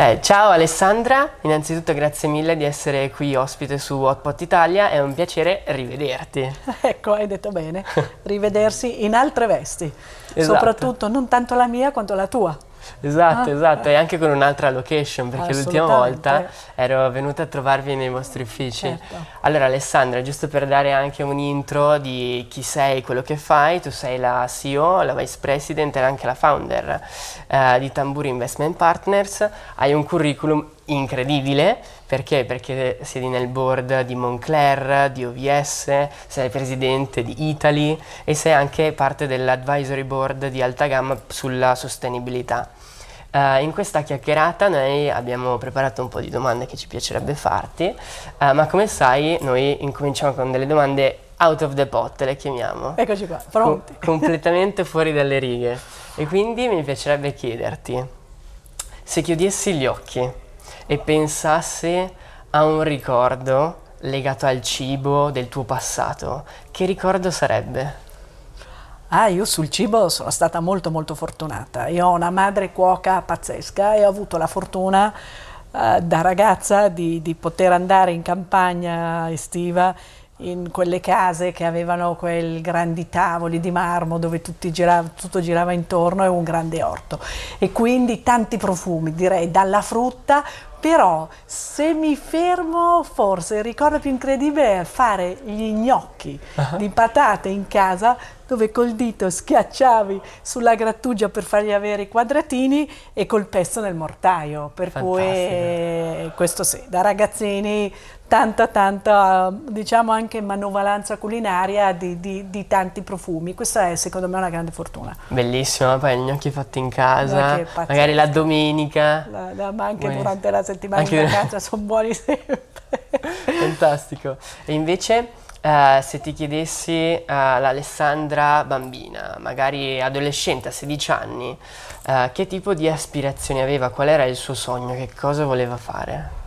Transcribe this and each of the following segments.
Eh, ciao Alessandra, innanzitutto grazie mille di essere qui ospite su Hotpot Italia, è un piacere rivederti. Ecco, hai detto bene, rivedersi in altre vesti, esatto. soprattutto non tanto la mia quanto la tua. Esatto, ah, esatto, e anche con un'altra location, perché l'ultima volta ero venuta a trovarvi nei vostri uffici. Certo. Allora Alessandra, giusto per dare anche un intro di chi sei, quello che fai, tu sei la CEO, la Vice President e anche la founder eh, di Tamburi Investment Partners, hai un curriculum incredibile, perché? Perché siedi nel board di Moncler, di OVS, sei presidente di Italy e sei anche parte dell'advisory board di alta gamma sulla sostenibilità. Uh, in questa chiacchierata noi abbiamo preparato un po' di domande che ci piacerebbe farti, uh, ma come sai noi incominciamo con delle domande out of the pot, le chiamiamo. Eccoci qua, pronti. Com- completamente fuori dalle righe. E quindi mi piacerebbe chiederti, se chiudessi gli occhi e pensassi a un ricordo legato al cibo del tuo passato, che ricordo sarebbe? Ah, io sul cibo sono stata molto molto fortunata. Io ho una madre cuoca pazzesca e ho avuto la fortuna eh, da ragazza di, di, poter andare in campagna estiva in quelle case che avevano quei grandi tavoli di marmo dove girava, tutto girava intorno e un grande orto. E quindi tanti profumi, direi dalla frutta però se mi fermo, forse il ricordo più incredibile è fare gli gnocchi uh-huh. di patate in casa dove col dito schiacciavi sulla grattugia per fargli avere i quadratini e col pesto nel mortaio. Per Fantastico. cui eh, questo sì, da ragazzini tanta tanta diciamo anche manovalanza culinaria di, di, di, tanti profumi questa è secondo me una grande fortuna bellissimo poi gli gnocchi fatti in casa magari la domenica la, la, ma anche Buoni. durante la settimana anche in vacanza sono buoni sempre fantastico e invece uh, se ti chiedessi uh, l'Alessandra bambina magari adolescente a 16 anni uh, che tipo di aspirazioni aveva? Qual era il suo sogno? Che cosa voleva fare?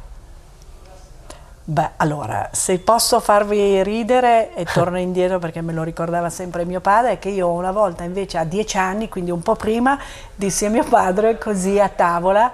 Beh, allora, se posso farvi ridere e torno indietro perché me lo ricordava sempre mio padre, è che io una volta invece a dieci anni, quindi un po' prima, dissi a mio padre così a tavola,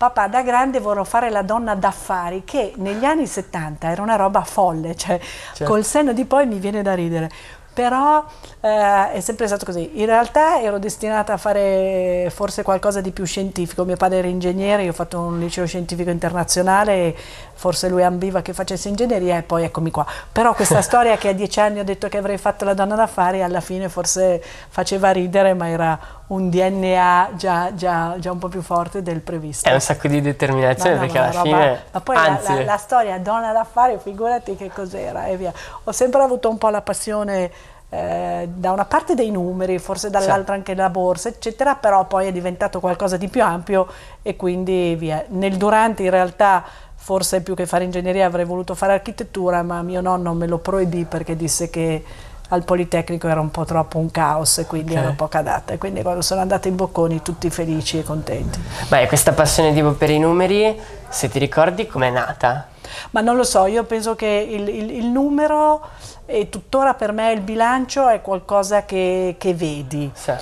papà da grande vorrò fare la donna d'affari, che negli anni 70 era una roba folle, cioè certo. col senno di poi mi viene da ridere però eh, è sempre stato così. In realtà ero destinata a fare forse qualcosa di più scientifico. Mio padre era ingegnere, io ho fatto un liceo scientifico internazionale forse lui ambiva che facessi ingegneria e poi eccomi qua. Però questa storia che a dieci anni ho detto che avrei fatto la donna d'affari, alla fine forse faceva ridere, ma era un DNA già, già, già un po' più forte del previsto. È un sacco di determinazione no, no, perché alla roba, fine... Ma poi anzi, la, la, la storia donna d'affari, figurati che cos'era e via. Ho sempre avuto un po' la passione eh, da una parte dei numeri, forse dall'altra anche la borsa, eccetera, però poi è diventato qualcosa di più ampio e quindi via. Nel durante in realtà forse più che fare ingegneria avrei voluto fare architettura, ma mio nonno me lo proibì perché disse che al Politecnico era un po' troppo un caos e quindi okay. ero poco adatta. E quindi quando sono andata in Bocconi tutti felici e contenti. Beh, questa passione tipo per i numeri, se ti ricordi com'è nata? Ma non lo so, io penso che il, il, il numero e tuttora per me il bilancio è qualcosa che, che vedi. Sì.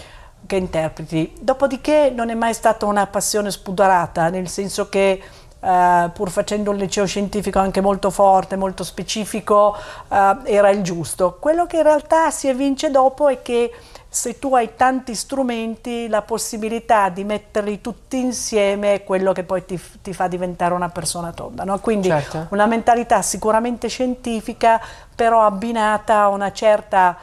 che interpreti. Dopodiché non è mai stata una passione spudorata, nel senso che Uh, pur facendo un liceo scientifico anche molto forte, molto specifico, uh, era il giusto. Quello che in realtà si evince dopo è che se tu hai tanti strumenti, la possibilità di metterli tutti insieme è quello che poi ti, ti fa diventare una persona tonda. No? Quindi certo. una mentalità sicuramente scientifica, però abbinata a una certa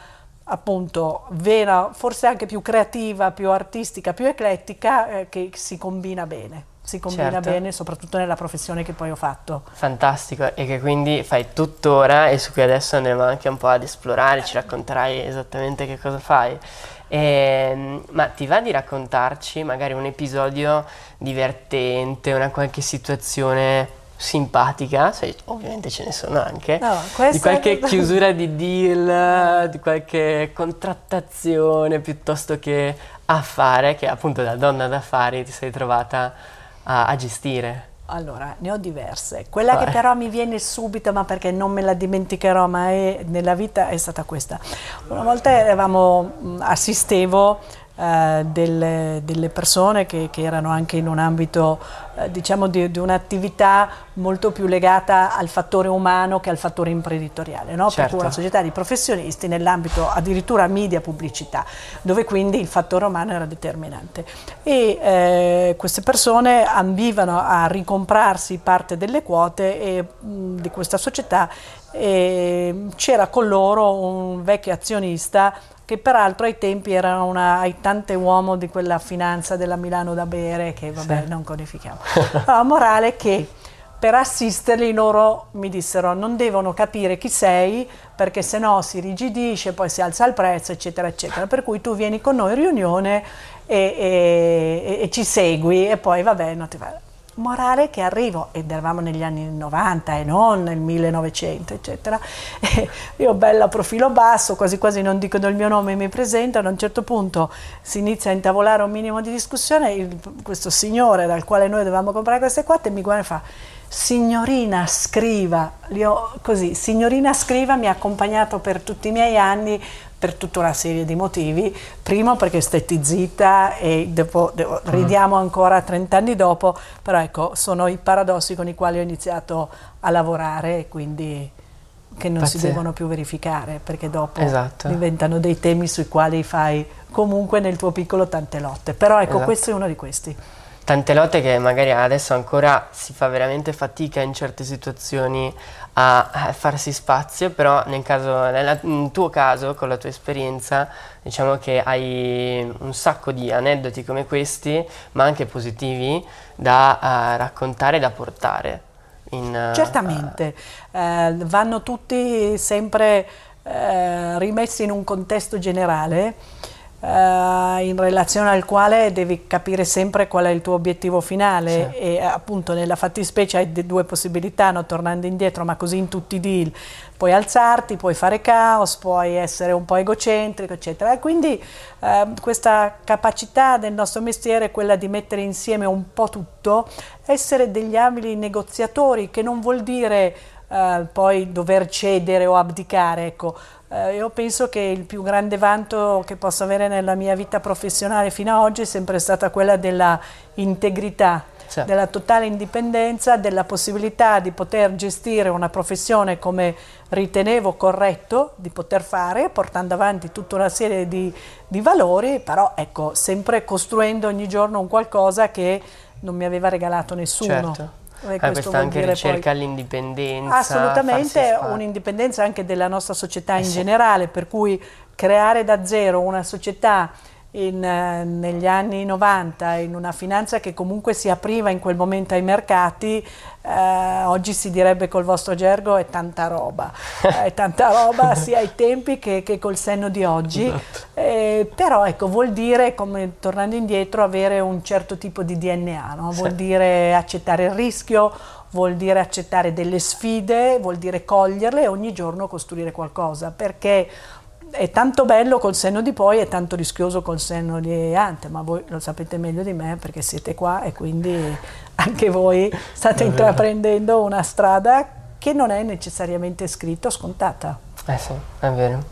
appunto vena, forse anche più creativa, più artistica, più eclettica, eh, che si combina bene si combina certo. bene, soprattutto nella professione che poi ho fatto. Fantastico, e che quindi fai tuttora e su cui adesso andremo anche un po' ad esplorare, ci racconterai esattamente che cosa fai. E, ehm, ma ti va di raccontarci magari un episodio divertente, una qualche situazione simpatica, se, ovviamente ce ne sono anche, no, di qualche è... chiusura di deal, di qualche contrattazione piuttosto che affare, che appunto da donna d'affari ti sei trovata a, a gestire? Allora, ne ho diverse. Quella Vai. che però mi viene subito, ma perché non me la dimenticherò mai nella vita, è stata questa. Una volta eravamo, assistevo eh, delle, delle, persone che, che, erano anche in un ambito eh, diciamo di, di, un'attività molto più legata al fattore umano che al fattore imprenditoriale, no? certo. per cui una società di professionisti nell'ambito addirittura media pubblicità, dove quindi il fattore umano era determinante. E eh, queste persone ambivano a ricomprarsi parte delle quote e, mh, di questa società c'era con loro un vecchio azionista che peraltro ai tempi era una aitante uomo di quella finanza della Milano da bere, che vabbè sì. non codifichiamo. Allora, morale che per assisterli loro mi dissero non devono capire chi sei perché se no si rigidisce, poi si alza il prezzo, eccetera, eccetera. Per cui tu vieni con noi in riunione e, e, e ci segui e poi vabbè, non ti va morale che arrivo, ed eravamo negli anni 90 e non nel 1900, eccetera, e io bella profilo basso, quasi quasi non dicono il mio nome e mi presentano, a un certo punto si inizia a intavolare un minimo di discussione, il, questo signore dal quale noi dovevamo comprare queste quattro mi guarda e fa signorina scriva, io, così, signorina scriva mi ha accompagnato per tutti i miei anni per tutta una serie di motivi. Primo perché stetti zitta e dopo, dopo, mm. ridiamo ancora 30 anni dopo, però ecco, sono i paradossi con i quali ho iniziato a lavorare e quindi che non Pazzia. si devono più verificare perché dopo esatto. diventano dei temi sui quali fai comunque nel tuo piccolo tante lotte. Però ecco, esatto. questo è uno di questi tante lotte che magari adesso ancora si fa veramente fatica in certe situazioni a farsi spazio, però nel, caso, nel tuo caso, con la tua esperienza, diciamo che hai un sacco di aneddoti come questi, ma anche positivi, da uh, raccontare e da portare. In, uh, Certamente, uh, vanno tutti sempre rimessi in un contesto generale in relazione al quale devi capire sempre qual è il tuo obiettivo finale sì. e appunto nella fattispecie hai due possibilità, no? tornando indietro, ma così in tutti i deal, puoi alzarti, puoi fare caos, puoi essere un po' egocentrico, eccetera. E quindi uh, questa capacità del nostro mestiere è quella di mettere insieme un po' tutto, essere degli abili negoziatori, che non vuol dire uh, poi dover cedere o abdicare, ecco, eh, io penso che il più grande vanto che posso avere nella mia vita professionale fino ad oggi è sempre stata quella della integrità, certo. della totale indipendenza, della possibilità di poter gestire una professione come ritenevo corretto di poter fare, portando avanti tutta una serie di, di valori, però ecco, sempre costruendo ogni giorno un qualcosa che non mi aveva regalato nessuno. Certo. Eh, ah, questa anche ricerca all'indipendenza. Assolutamente, un'indipendenza anche della nostra società eh in sì. generale, per cui creare da zero una società in, eh, negli anni 90 in una finanza che comunque si apriva in quel momento ai mercati, eh, oggi si direbbe col vostro gergo è tanta roba, è tanta roba sia ai tempi che, che col senno di oggi, esatto. eh, però ecco vuol dire, come tornando indietro, avere un certo tipo di DNA, no? vuol sì. dire accettare il rischio, vuol dire accettare delle sfide, vuol dire coglierle e ogni giorno costruire qualcosa, perché è tanto bello col senno di poi e tanto rischioso col senno di ante, ma voi lo sapete meglio di me perché siete qua e quindi anche voi state intraprendendo una strada che non è necessariamente scritta o scontata. Eh sì, è vero.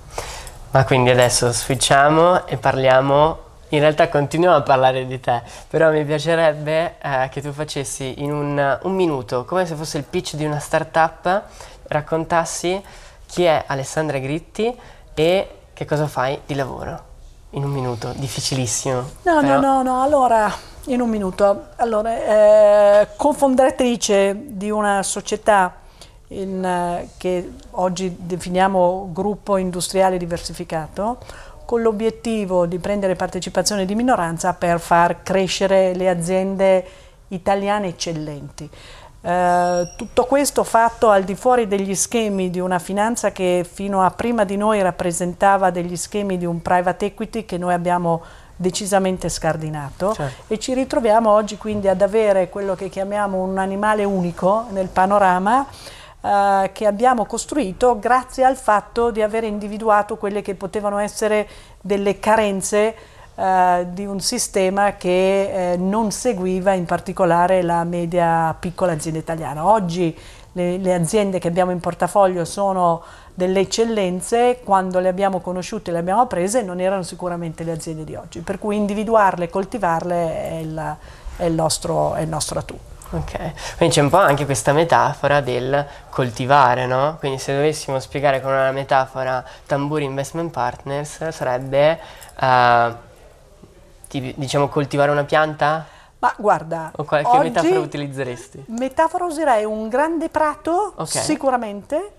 Ma quindi adesso switchiamo e parliamo, in realtà continuiamo a parlare di te, però mi piacerebbe eh, che tu facessi in un, un minuto, come se fosse il pitch di una startup, raccontassi chi è Alessandra Gritti e che cosa fai di lavoro? In un minuto, difficilissimo. No, però... no, no, no, allora, in un minuto. Allora, eh, cofondatrice di una società in, eh, che oggi definiamo gruppo industriale diversificato, con l'obiettivo di prendere partecipazione di minoranza per far crescere le aziende italiane eccellenti. Eh, tutto questo fatto al di fuori degli schemi di una finanza che fino a prima di noi rappresentava degli schemi di un private equity che noi abbiamo decisamente scardinato certo. e ci ritroviamo oggi quindi ad avere quello che chiamiamo un animale unico nel panorama eh, che abbiamo costruito grazie al fatto di aver individuato quelle che potevano essere delle carenze eh, di un sistema che eh, non seguiva in particolare la media piccola azienda italiana. Oggi le, le aziende che abbiamo in portafoglio sono delle eccellenze, quando le abbiamo conosciute e le abbiamo prese non erano sicuramente le aziende di oggi, per cui individuarle, coltivarle è il, è il nostro, nostro atu. Ok, quindi c'è un po' anche questa metafora del coltivare, no? Quindi se dovessimo spiegare con una metafora Tamburi Investment Partners sarebbe, uh, diciamo, coltivare una pianta? Ma guarda, o qualche metafora utilizzeresti? Metafora userei un grande prato, okay. sicuramente,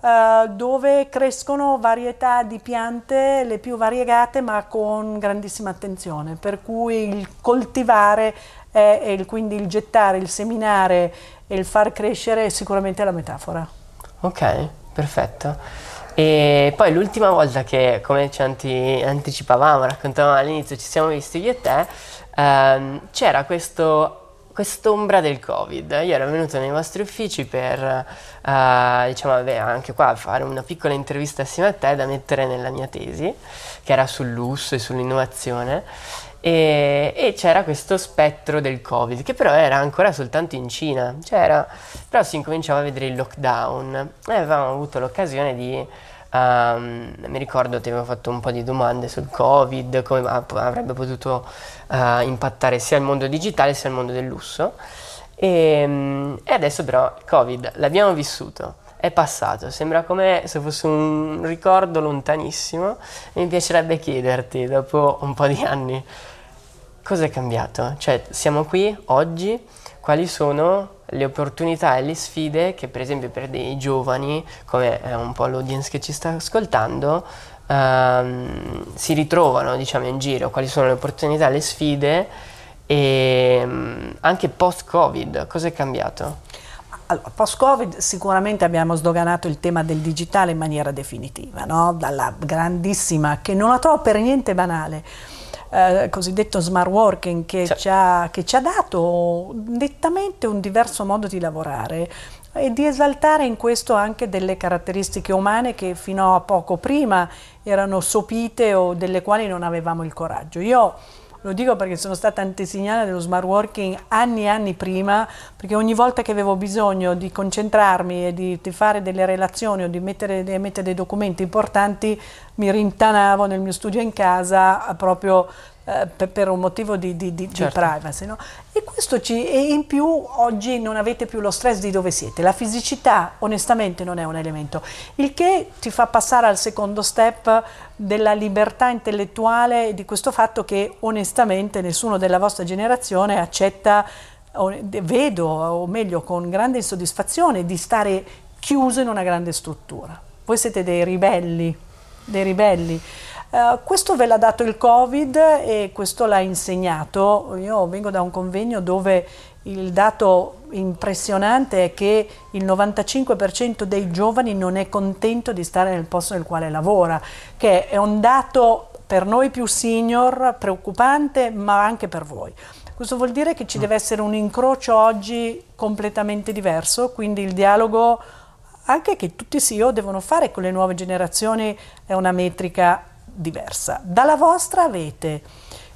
uh, dove crescono varietà di piante, le più variegate, ma con grandissima attenzione. Per cui il coltivare è, il, quindi il gettare, il seminare e il far crescere è sicuramente la metafora. Ok, perfetto. E poi l'ultima volta che, come ci anti- anticipavamo, raccontavamo all'inizio, ci siamo visti io e te, ehm, c'era questo quest'ombra del Covid. Io ero venuto nei vostri uffici per, uh, diciamo, vabbè, anche qua fare una piccola intervista assieme a te da mettere nella mia tesi, che era sul lusso e sull'innovazione. E, e, c'era questo spettro del Covid, che però era ancora soltanto in Cina, c'era, però si incominciava a vedere il lockdown. E avevamo avuto l'occasione di, um, mi ricordo ti avevo fatto un po' di domande sul Covid, come avrebbe potuto uh, impattare sia il mondo digitale sia il mondo del lusso. E, um, e adesso però il Covid l'abbiamo vissuto, è passato, sembra come se fosse un ricordo lontanissimo. E mi piacerebbe chiederti, dopo un po' di anni, cosa è cambiato? Cioè, siamo qui oggi, quali sono le opportunità e le sfide che per esempio per dei giovani, come è un po' l'audience che ci sta ascoltando, ehm, si ritrovano diciamo in giro, quali sono le opportunità e le sfide e ehm, anche post-Covid, cosa è cambiato? Allora, post-Covid sicuramente abbiamo sdoganato il tema del digitale in maniera definitiva, no? dalla grandissima, che non la trovo per niente banale, eh, cosiddetto smart working che, cioè. ci ha, che ci ha dato nettamente un diverso modo di lavorare e di esaltare in questo anche delle caratteristiche umane che fino a poco prima erano sopite o delle quali non avevamo il coraggio. Io lo dico perché sono stata antesignana dello smart working anni e anni prima, perché ogni volta che avevo bisogno di concentrarmi e di, di fare delle relazioni o di mettere, di mettere dei documenti importanti, mi rintanavo nel mio studio in casa proprio eh, per, per, un motivo di, di, di, certo. di privacy. No? E questo ci, e in più oggi non avete più lo stress di dove siete. La fisicità onestamente non è un elemento, il che ti fa passare al secondo step della libertà intellettuale e di questo fatto che onestamente nessuno della vostra generazione accetta, vedo, o meglio con grande insoddisfazione, di stare chiuso in una grande struttura. Voi siete dei ribelli, dei ribelli. Uh, questo ve l'ha dato il Covid e questo l'ha insegnato. Io vengo da un convegno dove il dato impressionante è che il 95% dei giovani non è contento di stare nel posto nel quale lavora, che è un dato per noi più senior preoccupante, ma anche per voi. Questo vuol dire che ci deve essere un incrocio oggi completamente diverso, quindi il dialogo anche che tutti i CEO devono fare con le nuove generazioni è una metrica diversa. Dalla vostra avete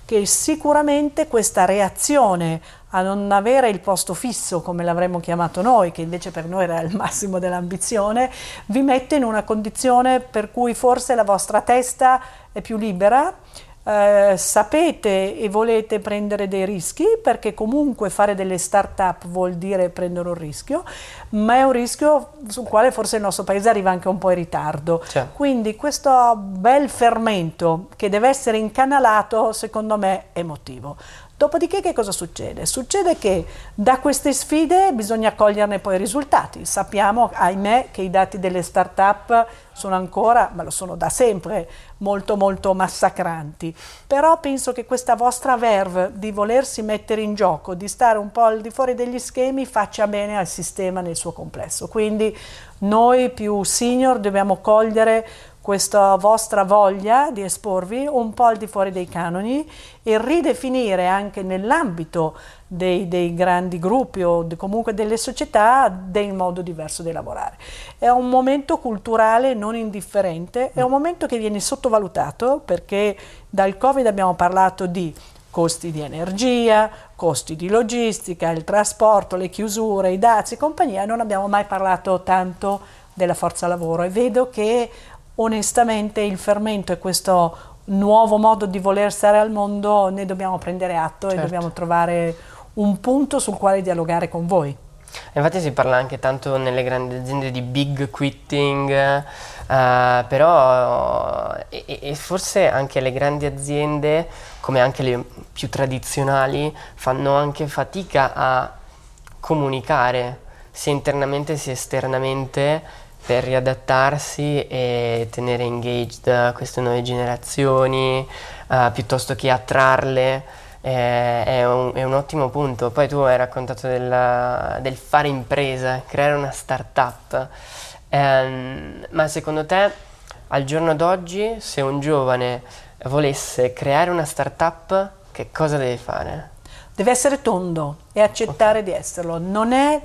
che sicuramente questa reazione a non avere il posto fisso come l'avremmo chiamato noi, che invece per noi era il massimo dell'ambizione, vi mette in una condizione per cui forse la vostra testa è più libera eh, sapete e volete prendere dei rischi, perché comunque fare delle start-up vuol dire prendere un rischio, ma è un rischio sul quale forse il nostro paese arriva anche un po' in ritardo. Certo. Quindi questo bel fermento che deve essere incanalato, secondo me, è motivo. Dopodiché che cosa succede? Succede che da queste sfide bisogna coglierne poi i risultati. Sappiamo, ahimè, che i dati delle start-up sono ancora, ma lo sono da sempre, molto molto massacranti. Però penso che questa vostra verve di volersi mettere in gioco, di stare un po' al di fuori degli schemi, faccia bene al sistema nel suo complesso. Quindi noi più senior dobbiamo cogliere questa vostra voglia di esporvi un po' al di fuori dei canoni e ridefinire anche nell'ambito dei, dei grandi gruppi o comunque delle società del modo diverso di lavorare. È un momento culturale non indifferente, è un momento che viene sottovalutato perché dal Covid abbiamo parlato di costi di energia, costi di logistica, il trasporto, le chiusure, i dazi e compagnia, non abbiamo mai parlato tanto della forza lavoro e vedo che onestamente il fermento e questo nuovo modo di voler stare al mondo ne dobbiamo prendere atto certo. e dobbiamo trovare un punto sul quale dialogare con voi. Infatti si parla anche tanto nelle grandi aziende di big quitting, eh, però e, e, forse anche le grandi aziende, come anche le più tradizionali, fanno anche fatica a comunicare sia internamente sia esternamente per riadattarsi e tenere engaged queste nuove generazioni uh, piuttosto che attrarle eh, è, un, è, un, ottimo punto. Poi tu hai raccontato della, del fare impresa, creare una startup, eh, ma secondo te al giorno d'oggi se un giovane volesse creare una startup che cosa deve fare? Deve essere tondo e accettare okay. di esserlo. Non è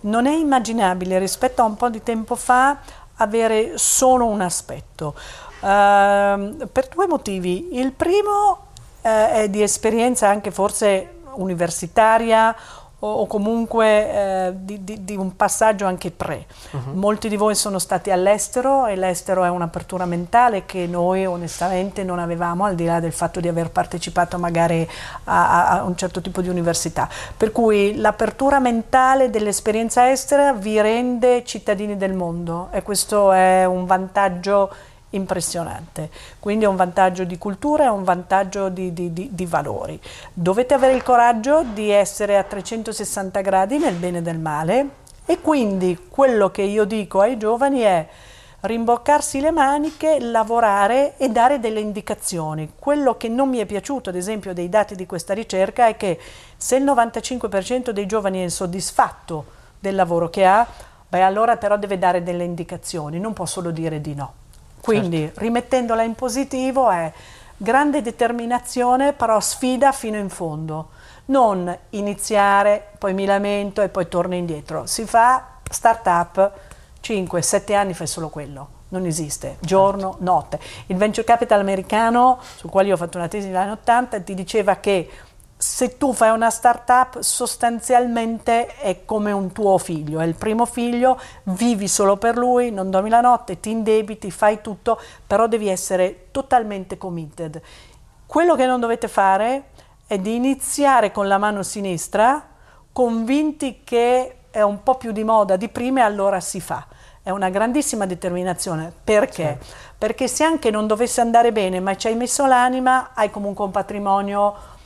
non è immaginabile rispetto a un po' di tempo fa avere solo un aspetto. Uh, per due motivi. Il primo uh, è di esperienza anche forse universitaria o, comunque eh, di, di, di, un passaggio anche pre. Uh-huh. Molti di voi sono stati all'estero e l'estero è un'apertura mentale che noi onestamente non avevamo al di là del fatto di aver partecipato magari a, a un certo tipo di università. Per cui l'apertura mentale dell'esperienza estera vi rende cittadini del mondo e questo è un vantaggio impressionante. Quindi è un vantaggio di cultura, è un vantaggio di, di, di, di, valori. Dovete avere il coraggio di essere a 360 gradi nel bene e nel male e quindi quello che io dico ai giovani è rimboccarsi le maniche, lavorare e dare delle indicazioni. Quello che non mi è piaciuto, ad esempio, dei dati di questa ricerca è che se il 95% dei giovani è insoddisfatto del lavoro che ha, beh allora però deve dare delle indicazioni, non può solo dire di no. Quindi certo. rimettendola in positivo è grande determinazione, però sfida fino in fondo. Non iniziare, poi mi lamento e poi torno indietro. Si fa start-up 5-7 anni fai solo quello. Non esiste, giorno, certo. notte. Il venture capital americano, sul quale io ho fatto una tesi negli anni 80, ti diceva che se tu fai una startup sostanzialmente è come un tuo figlio, è il primo figlio, vivi solo per lui, non dormi la notte, ti indebiti, fai tutto, però devi essere totalmente committed. Quello che non dovete fare è di iniziare con la mano sinistra, convinti che è un po' più di moda di prima e allora si fa. È una grandissima determinazione. Perché? Sì. Perché se anche non dovesse andare bene, ma ci hai messo l'anima, hai comunque un patrimonio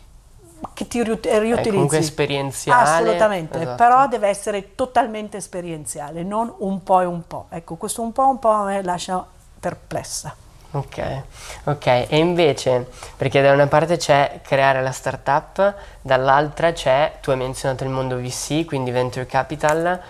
che ti riutilizzi. È comunque esperienziale. Assolutamente, esatto. però deve essere totalmente esperienziale, non un po' e un po'. Ecco, questo un po' e un po' mi lascia perplessa. Ok, ok, e invece, perché da una parte c'è creare la startup, dall'altra c'è, tu hai menzionato il mondo VC, quindi venture capital,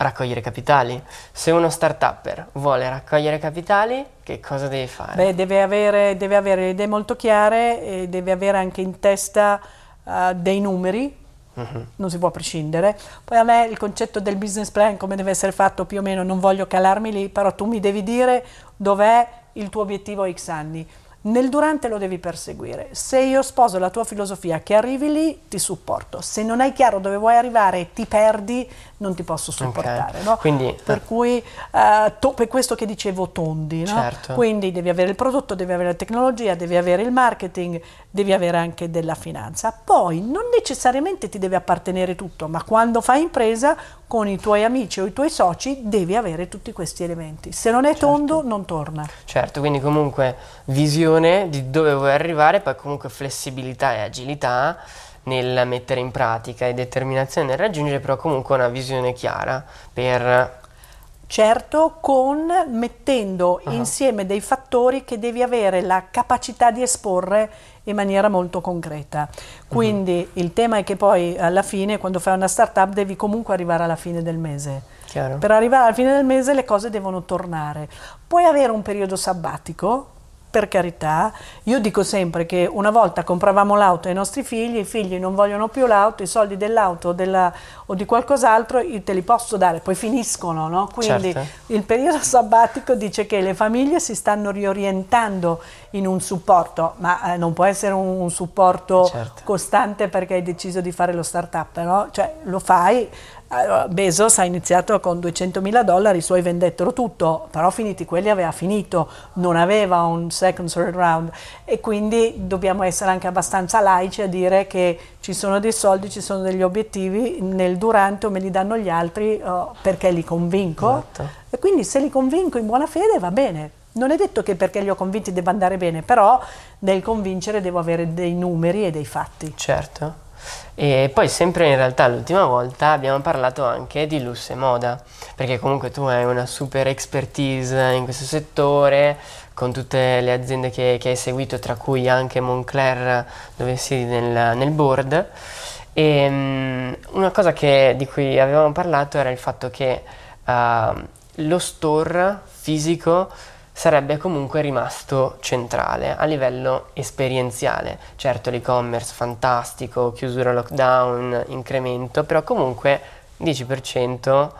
raccogliere capitali. Se uno start-upper vuole raccogliere capitali, che cosa deve fare? Beh, deve avere, deve avere idee molto chiare e deve avere anche in testa uh, dei numeri, uh-huh. non si può prescindere. Poi a me il concetto del business plan, come deve essere fatto più o meno, non voglio calarmi lì, però tu mi devi dire dov'è il tuo obiettivo a X anni nel durante lo devi perseguire. Se io sposo la tua filosofia che arrivi lì, ti supporto. Se non hai chiaro dove vuoi arrivare e ti perdi, non ti posso supportare. Okay. No? Quindi, per eh. cui, uh, to- per questo che dicevo tondi, no? certo. quindi devi avere il prodotto, devi avere la tecnologia, devi avere il marketing, devi avere anche della finanza. Poi non necessariamente ti deve appartenere tutto, ma quando fai impresa con i tuoi amici o i tuoi soci devi avere tutti questi elementi. Se non è certo. tondo non torna. Certo, quindi comunque visione di dove vuoi arrivare, poi comunque flessibilità e agilità nel mettere in pratica e determinazione nel raggiungere, però comunque una visione chiara per Certo, con mettendo uh-huh. insieme dei fattori che devi avere la capacità di esporre in maniera molto concreta. Quindi uh-huh. il tema è che poi alla fine, quando fai una startup, devi comunque arrivare alla fine del mese. Chiaro. Per arrivare alla fine del mese le cose devono tornare. Puoi avere un periodo sabbatico, per carità, io dico sempre che una volta compravamo l'auto ai nostri figli, i figli non vogliono più l'auto, i soldi dell'auto della, o di qualcos'altro io te li posso dare, poi finiscono, no? Quindi certo. il periodo sabbatico dice che le famiglie si stanno riorientando in un supporto, ma eh, non può essere un, un supporto certo. costante perché hai deciso di fare lo start-up, no? Cioè lo fai Bezos ha iniziato con 200 mila dollari, i suoi vendettero tutto, però finiti quelli aveva finito, non aveva un second, third round e quindi dobbiamo essere anche abbastanza laici a dire che ci sono dei soldi, ci sono degli obiettivi, nel durante o me li danno gli altri uh, perché li convinco esatto. e quindi se li convinco in buona fede va bene. Non è detto che perché li ho convinti debba andare bene, però nel convincere devo avere dei numeri e dei fatti. Certo. E poi sempre in realtà l'ultima volta abbiamo parlato anche di lusso e moda, perché comunque tu hai una super expertise in questo settore, con tutte le aziende che, che hai seguito, tra cui anche Moncler, dove sei nel, nel board. E um, una cosa che, di cui avevamo parlato era il fatto che uh, lo store fisico sarebbe comunque rimasto centrale a livello esperienziale. Certo l'e-commerce fantastico, chiusura lockdown, incremento, però comunque 10%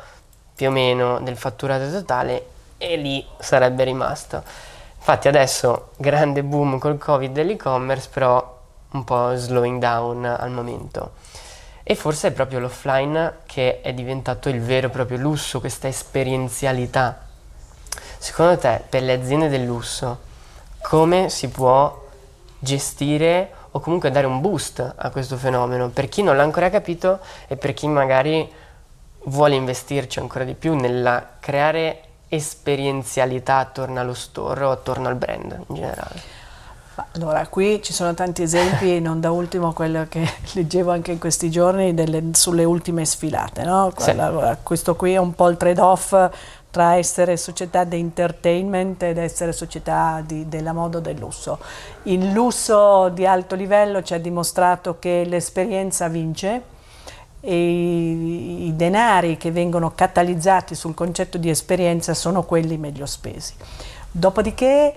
più o meno del fatturato totale e lì sarebbe rimasto. Infatti adesso grande boom col covid dell'e-commerce, però un po' slowing down al momento. E forse è proprio l'offline che è diventato il vero e proprio lusso, questa esperienzialità Secondo te, per le aziende del lusso, come si può gestire o comunque dare un boost a questo fenomeno per chi non l'ha ancora capito e per chi magari vuole investirci ancora di più nella creare esperienzialità attorno allo store o attorno al brand in generale? Allora, qui ci sono tanti esempi, non da ultimo quello che leggevo anche in questi giorni delle, sulle ultime sfilate. No? Sì. Questo qui è un po' il trade-off tra essere società di entertainment ed essere società di, della moda o del lusso. Il lusso di alto livello ci ha dimostrato che l'esperienza vince e i, i denari che vengono catalizzati sul concetto di esperienza sono quelli meglio spesi. Dopodiché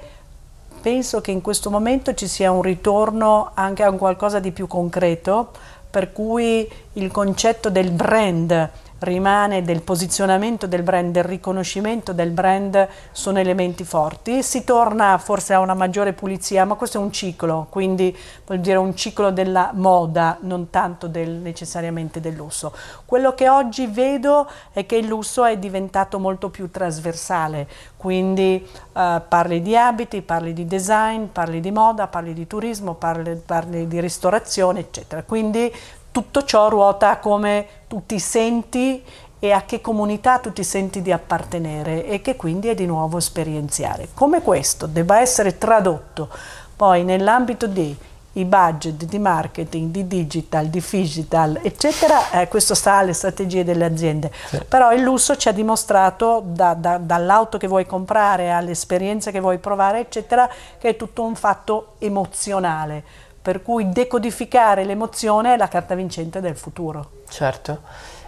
penso che in questo momento ci sia un ritorno anche a un qualcosa di più concreto, per cui il concetto del brand rimane del posizionamento del brand, del riconoscimento del brand sono elementi forti. Si torna forse a una maggiore pulizia, ma questo è un ciclo, quindi vuol dire un ciclo della moda, non tanto del, necessariamente del lusso. Quello che oggi vedo è che il lusso è diventato molto più trasversale, quindi uh, parli di abiti, parli di design, parli di moda, parli di turismo, parli, parli di ristorazione, eccetera. Quindi tutto ciò ruota come tu ti senti e a che comunità tu ti senti di appartenere e che quindi è di nuovo esperienziale. Come questo debba essere tradotto poi nell'ambito di i budget di marketing, di digital, di digital, eccetera, eh, questo sta alle strategie delle aziende. Sì. Però il lusso ci ha dimostrato da, da, dall'auto che vuoi comprare all'esperienza che vuoi provare, eccetera, che è tutto un fatto emozionale per cui decodificare l'emozione è la carta vincente del futuro. Certo.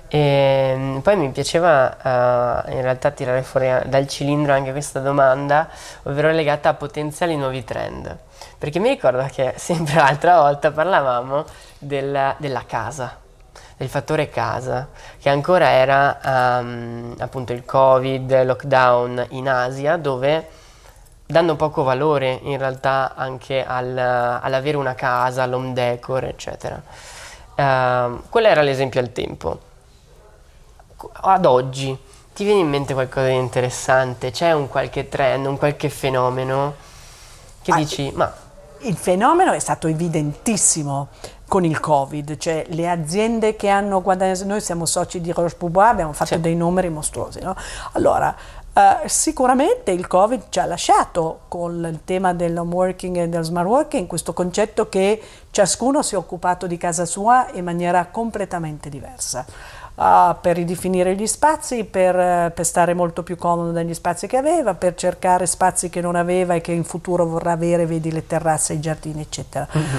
E ehm, poi mi piaceva uh, in realtà tirare fuori dal cilindro anche questa domanda, ovvero legata a potenziali nuovi trend. Perché mi ricordo che sempre l'altra volta parlavamo della, della casa, del fattore casa, che ancora era um, appunto il Covid, lockdown in Asia, dove dando poco valore in realtà anche al, all'avere una casa, all'home decor, eccetera. Uh, quello era l'esempio al tempo. Ad oggi ti viene in mente qualcosa di interessante? C'è un qualche trend, un qualche fenomeno che ah, dici, ma... Il fenomeno è stato evidentissimo con il Covid, cioè le aziende che hanno guadagnato, noi siamo soci di Roche Bobois, abbiamo fatto sì. dei numeri mostruosi, no? Allora, Uh, sicuramente il Covid ci ha lasciato con il tema dell'home working e del smart working questo concetto che ciascuno si è occupato di casa sua in maniera completamente diversa. Uh, per ridefinire gli spazi, per, per, stare molto più comodo negli spazi che aveva, per cercare spazi che non aveva e che in futuro vorrà avere, vedi le terrazze, i giardini, eccetera. Mm-hmm.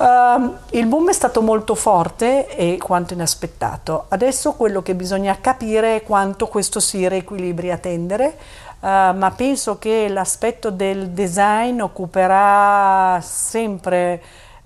Uh, il boom è stato molto forte e quanto inaspettato. Adesso quello che bisogna capire è quanto questo si riequilibri a tendere. ma penso che l'aspetto del design occuperà sempre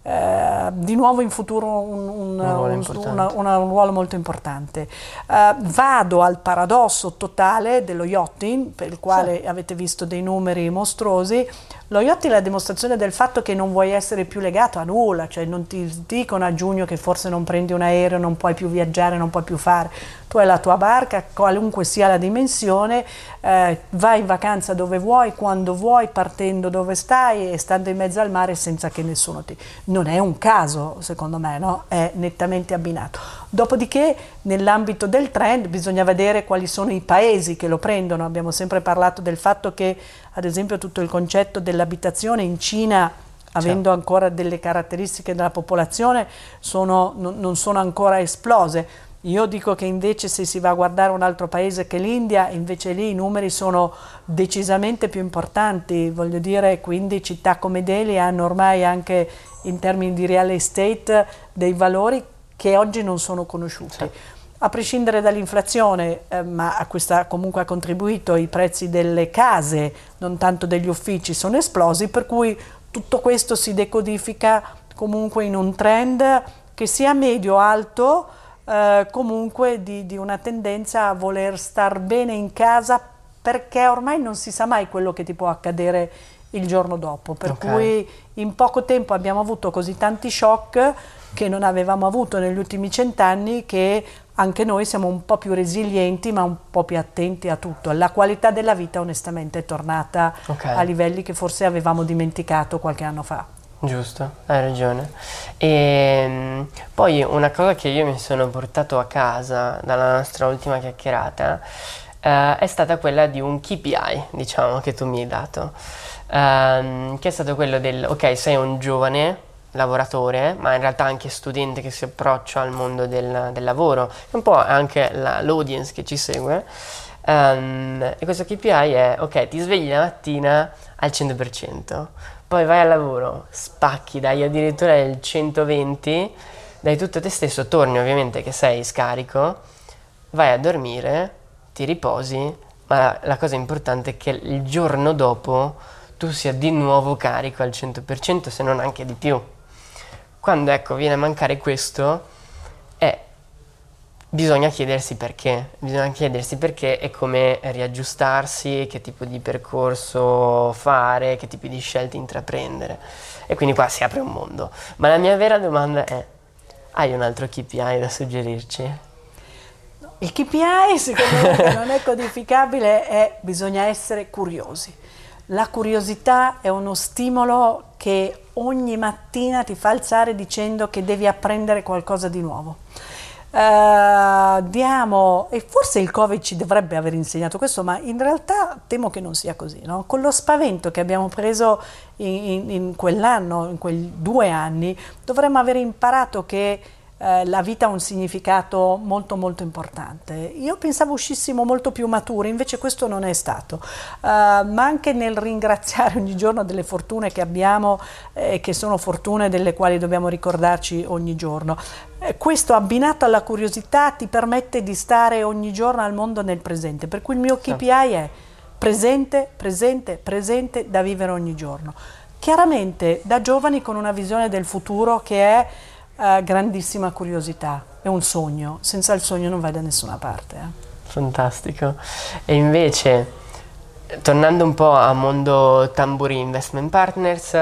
eh, di nuovo in futuro un, un, un, ruolo, una, un ruolo, molto importante. Uh, vado al paradosso totale dello yachting, per il quale sì. avete visto dei numeri mostruosi. Lo yachting è la dimostrazione del fatto che non vuoi essere più legato a nulla, cioè non ti dicono a giugno che forse non prendi un aereo, non puoi più viaggiare, non puoi più fare tu hai la tua barca, qualunque sia la dimensione, eh, vai in vacanza dove vuoi, quando vuoi, partendo dove stai e stando in mezzo al mare senza che nessuno ti... Non è un caso, secondo me, no? È nettamente abbinato. Dopodiché, nell'ambito del trend, bisogna vedere quali sono i paesi che lo prendono. Abbiamo sempre parlato del fatto che, ad esempio, tutto il concetto dell'abitazione in Cina avendo ancora delle caratteristiche della popolazione, sono, non, non sono ancora esplose. Io dico che invece se si va a guardare un altro paese che l'India, invece lì i numeri sono decisamente più importanti, voglio dire, quindi città come Delhi hanno ormai anche in termini di real estate dei valori che oggi non sono conosciuti. Sì. A prescindere dall'inflazione, eh, ma a questa comunque ha contribuito, i prezzi delle case, non tanto degli uffici, sono esplosi, per cui tutto questo si decodifica comunque in un trend che sia medio-alto, eh, comunque di, di, una tendenza a voler star bene in casa perché ormai non si sa mai quello che ti può accadere il giorno dopo, per okay. cui in poco tempo abbiamo avuto così tanti shock che non avevamo avuto negli ultimi cent'anni che anche noi siamo un po' più resilienti ma un po' più attenti a tutto. La qualità della vita onestamente è tornata okay. a livelli che forse avevamo dimenticato qualche anno fa. Giusto, hai ragione. E ehm, poi una cosa che io mi sono portato a casa dalla nostra ultima chiacchierata eh, è stata quella di un KPI, diciamo, che tu mi hai dato, ehm, che è stato quello del, ok, sei un giovane lavoratore, ma in realtà anche studente che si approccia al mondo del, del lavoro, un po' anche la, l'audience che ci segue. Um, e questo KPI è, ok, ti svegli la mattina al 100%, poi vai al lavoro, spacchi, dai addirittura il 120, dai tutto te stesso, torni ovviamente che sei scarico, vai a dormire, ti riposi, ma la, la cosa importante è che il giorno dopo tu sia di nuovo carico al 100%, se non anche di più. Quando ecco viene a mancare questo, è bisogna chiedersi perché, bisogna chiedersi perché e come riaggiustarsi, che tipo di percorso fare, che tipi di scelte intraprendere. E quindi qua si apre un mondo. Ma la mia vera domanda è, hai un altro KPI da suggerirci? Il KPI secondo me non è codificabile, è bisogna essere curiosi. La curiosità è uno stimolo che ogni mattina ti fa alzare dicendo che devi apprendere qualcosa di nuovo. Uh, diamo, e forse il Covid ci dovrebbe aver insegnato questo, ma in realtà temo che non sia così. No? Con lo spavento che abbiamo preso in, in, in quell'anno, in quei due anni, dovremmo aver imparato che eh, la vita ha un significato molto molto importante. Io pensavo uscissimo molto più maturi, invece questo non è stato, uh, ma anche nel ringraziare ogni giorno delle fortune che abbiamo e eh, che sono fortune delle quali dobbiamo ricordarci ogni giorno. Eh, questo abbinato alla curiosità ti permette di stare ogni giorno al mondo nel presente, per cui il mio KPI è presente, presente, presente da vivere ogni giorno. Chiaramente da giovani con una visione del futuro che è uh, grandissima curiosità, è un sogno, senza il sogno non vai da nessuna parte. Eh. Fantastico. E invece, tornando un po' a mondo Tamburi Investment Partners,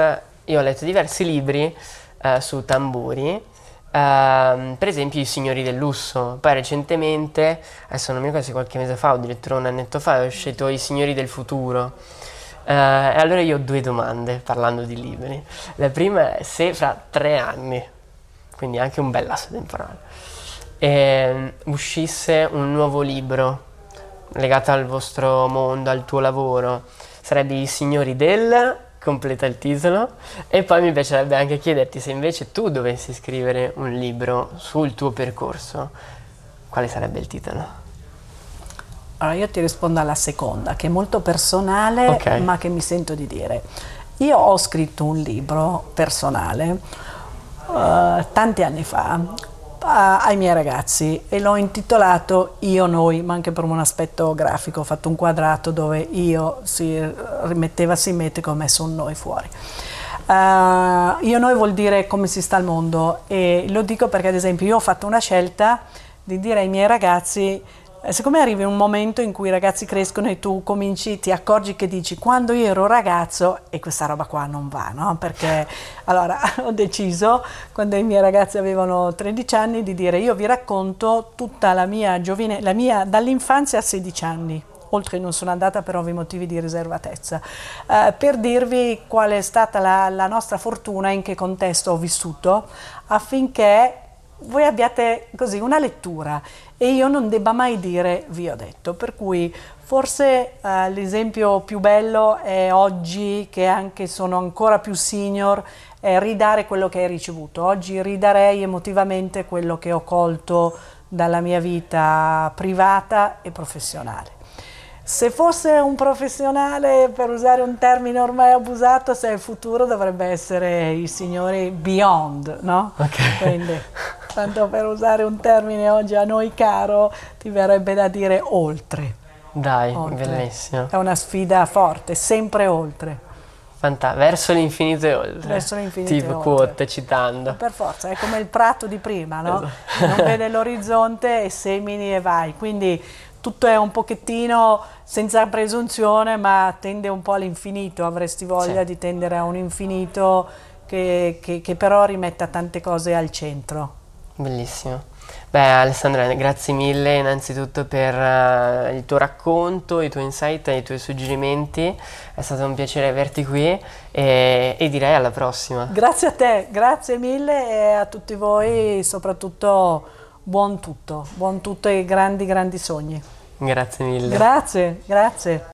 io ho letto diversi libri uh, su tamburi. Uh, per esempio i signori del lusso poi recentemente adesso non mi ricordo se qualche mese fa o addirittura un annetto fa è uscito i signori del futuro uh, e allora io ho due domande parlando di libri la prima è se fra tre anni quindi anche un bel lasso temporale, e ehm, uscisse un nuovo libro legato al vostro mondo, al tuo lavoro, sarebbe I Signori del, completa il titolo, e poi mi piacerebbe anche chiederti se invece tu dovessi scrivere un libro sul tuo percorso, quale sarebbe il titolo? Allora io ti rispondo alla seconda, che è molto personale, okay. ma che mi sento di dire. Io ho scritto un libro personale uh, tanti anni fa ai miei ragazzi e l'ho intitolato Io Noi, ma anche per un aspetto grafico, ho fatto un quadrato dove io si rimetteva simmetrico, ho messo un noi fuori. Uh, io Noi vuol dire come si sta al mondo e lo dico perché ad esempio io ho fatto una scelta di dire ai miei ragazzi eh, Secondo me arrivi un momento in cui i ragazzi crescono e tu cominci, ti accorgi che dici quando io ero ragazzo e questa roba qua non va, no? Perché allora ho deciso quando i miei ragazzi avevano 13 anni di dire io vi racconto tutta la mia giovine, la mia dall'infanzia a 16 anni oltre non sono andata per ovvi motivi di riservatezza, eh, per dirvi qual è stata la, la nostra fortuna, in che contesto ho vissuto, affinché voi abbiate così una lettura e io non debba mai dire vi ho detto, per cui forse eh, l'esempio più bello è oggi che anche sono ancora più senior è ridare quello che hai ricevuto. Oggi ridarei emotivamente quello che ho colto dalla mia vita privata e professionale. Se fosse un professionale, per usare un termine ormai abusato, se è il futuro dovrebbe essere i signori beyond, no? Ok. Quindi tanto per usare un termine oggi a noi caro, ti verrebbe da dire oltre. Dai, oltre. bellissimo. È una sfida forte, sempre oltre. Fanta- verso l'infinito e oltre. Verso l'infinito tipo e oltre. quote citando. Per forza, è come il prato di prima, no? Esatto. Non vede l'orizzonte e semini e vai. Quindi tutto è un pochettino senza presunzione, ma tende un po' all'infinito. Avresti voglia sì. di tendere a un infinito che, che, che però rimetta tante cose al centro. Bellissimo. Beh Alessandra, grazie mille innanzitutto per uh, il tuo racconto, i tuoi insight e i tuoi suggerimenti, è stato un piacere averti qui e, e, direi alla prossima. Grazie a te, grazie mille e a tutti voi soprattutto buon tutto, buon tutto e grandi grandi sogni. Grazie mille. Grazie, grazie.